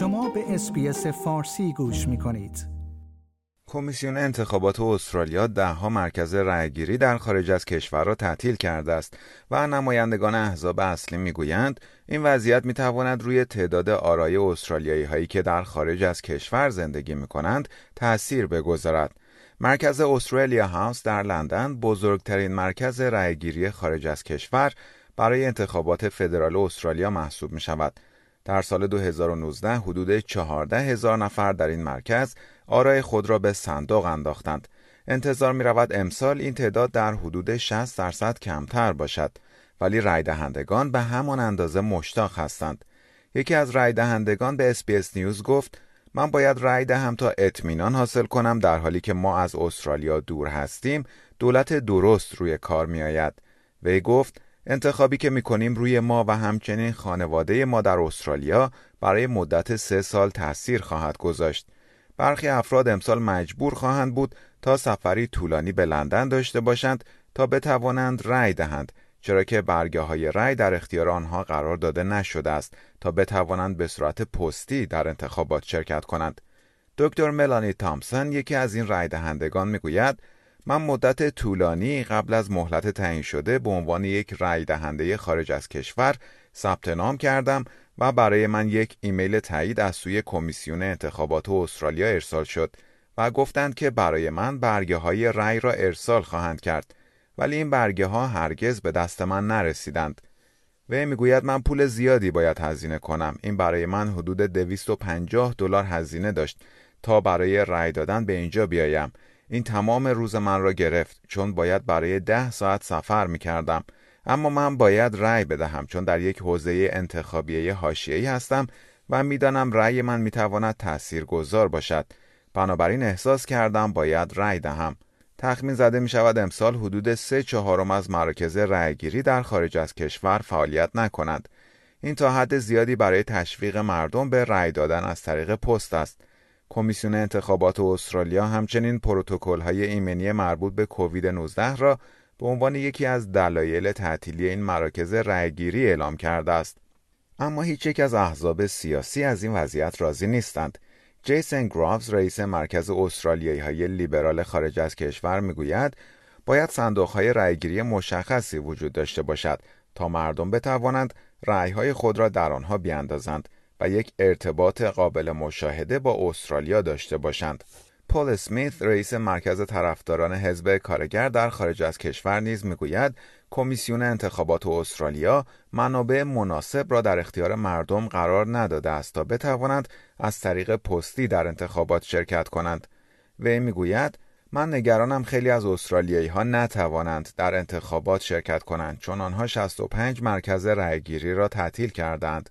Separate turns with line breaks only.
شما به SBS فارسی گوش می کنید.
کمیسیون انتخابات استرالیا دهها مرکز رأیگیری در خارج از کشور را تعطیل کرده است و نمایندگان احزاب اصلی می‌گویند این وضعیت می‌تواند روی تعداد آرای استرالیایی هایی که در خارج از کشور زندگی می کنند تأثیر بگذارد. مرکز Australia House در لندن بزرگترین مرکز رأیگیری خارج از کشور برای انتخابات فدرال استرالیا محسوب می شود. در سال 2019 حدود 14 هزار نفر در این مرکز آرای خود را به صندوق انداختند. انتظار می رود امسال این تعداد در حدود 60 درصد کمتر باشد ولی رای دهندگان به همان اندازه مشتاق هستند. یکی از رای دهندگان به SBS News گفت من باید رای دهم تا اطمینان حاصل کنم در حالی که ما از استرالیا دور هستیم دولت درست روی کار می آید. وی گفت انتخابی که می کنیم روی ما و همچنین خانواده ما در استرالیا برای مدت سه سال تاثیر خواهد گذاشت. برخی افراد امسال مجبور خواهند بود تا سفری طولانی به لندن داشته باشند تا بتوانند رأی دهند چرا که برگه های رأی در اختیار آنها قرار داده نشده است تا بتوانند به صورت پستی در انتخابات شرکت کنند. دکتر ملانی تامسون یکی از این رأی دهندگان می‌گوید من مدت طولانی قبل از مهلت تعیین شده به عنوان یک رأی دهنده خارج از کشور ثبت نام کردم و برای من یک ایمیل تایید از سوی کمیسیون انتخابات استرالیا ارسال شد و گفتند که برای من برگه های رأی را ارسال خواهند کرد ولی این برگه ها هرگز به دست من نرسیدند. وی می‌گوید من پول زیادی باید هزینه کنم. این برای من حدود 250 دلار هزینه داشت تا برای رأی دادن به اینجا بیایم. این تمام روز من را گرفت چون باید برای ده ساعت سفر می کردم. اما من باید رأی بدهم چون در یک حوزه انتخابیه حاشیه‌ای هستم و می‌دانم رأی من می‌تواند تأثیر گذار باشد. بنابراین احساس کردم باید رأی دهم. تخمین زده می شود امسال حدود سه چهارم از مراکز رأیگیری در خارج از کشور فعالیت نکنند. این تا حد زیادی برای تشویق مردم به رأی دادن از طریق پست است. کمیسیون انتخابات استرالیا همچنین پروتکل های ایمنی مربوط به کووید 19 را به عنوان یکی از دلایل تعطیلی این مراکز رأیگیری اعلام کرده است. اما هیچ یک از احزاب سیاسی از این وضعیت راضی نیستند. جیسن گراوز رئیس مرکز استرالیایی های لیبرال خارج از کشور می‌گوید باید صندوق های رأیگیری مشخصی وجود داشته باشد تا مردم بتوانند رأیهای خود را در آنها بیاندازند و یک ارتباط قابل مشاهده با استرالیا داشته باشند. پول اسمیت رئیس مرکز طرفداران حزب کارگر در خارج از کشور نیز می‌گوید کمیسیون انتخابات استرالیا منابع مناسب را در اختیار مردم قرار نداده است تا بتوانند از طریق پستی در انتخابات شرکت کنند وی می‌گوید من نگرانم خیلی از استرالیایی ها نتوانند در انتخابات شرکت کنند چون آنها 65 مرکز رأیگیری را تعطیل کردند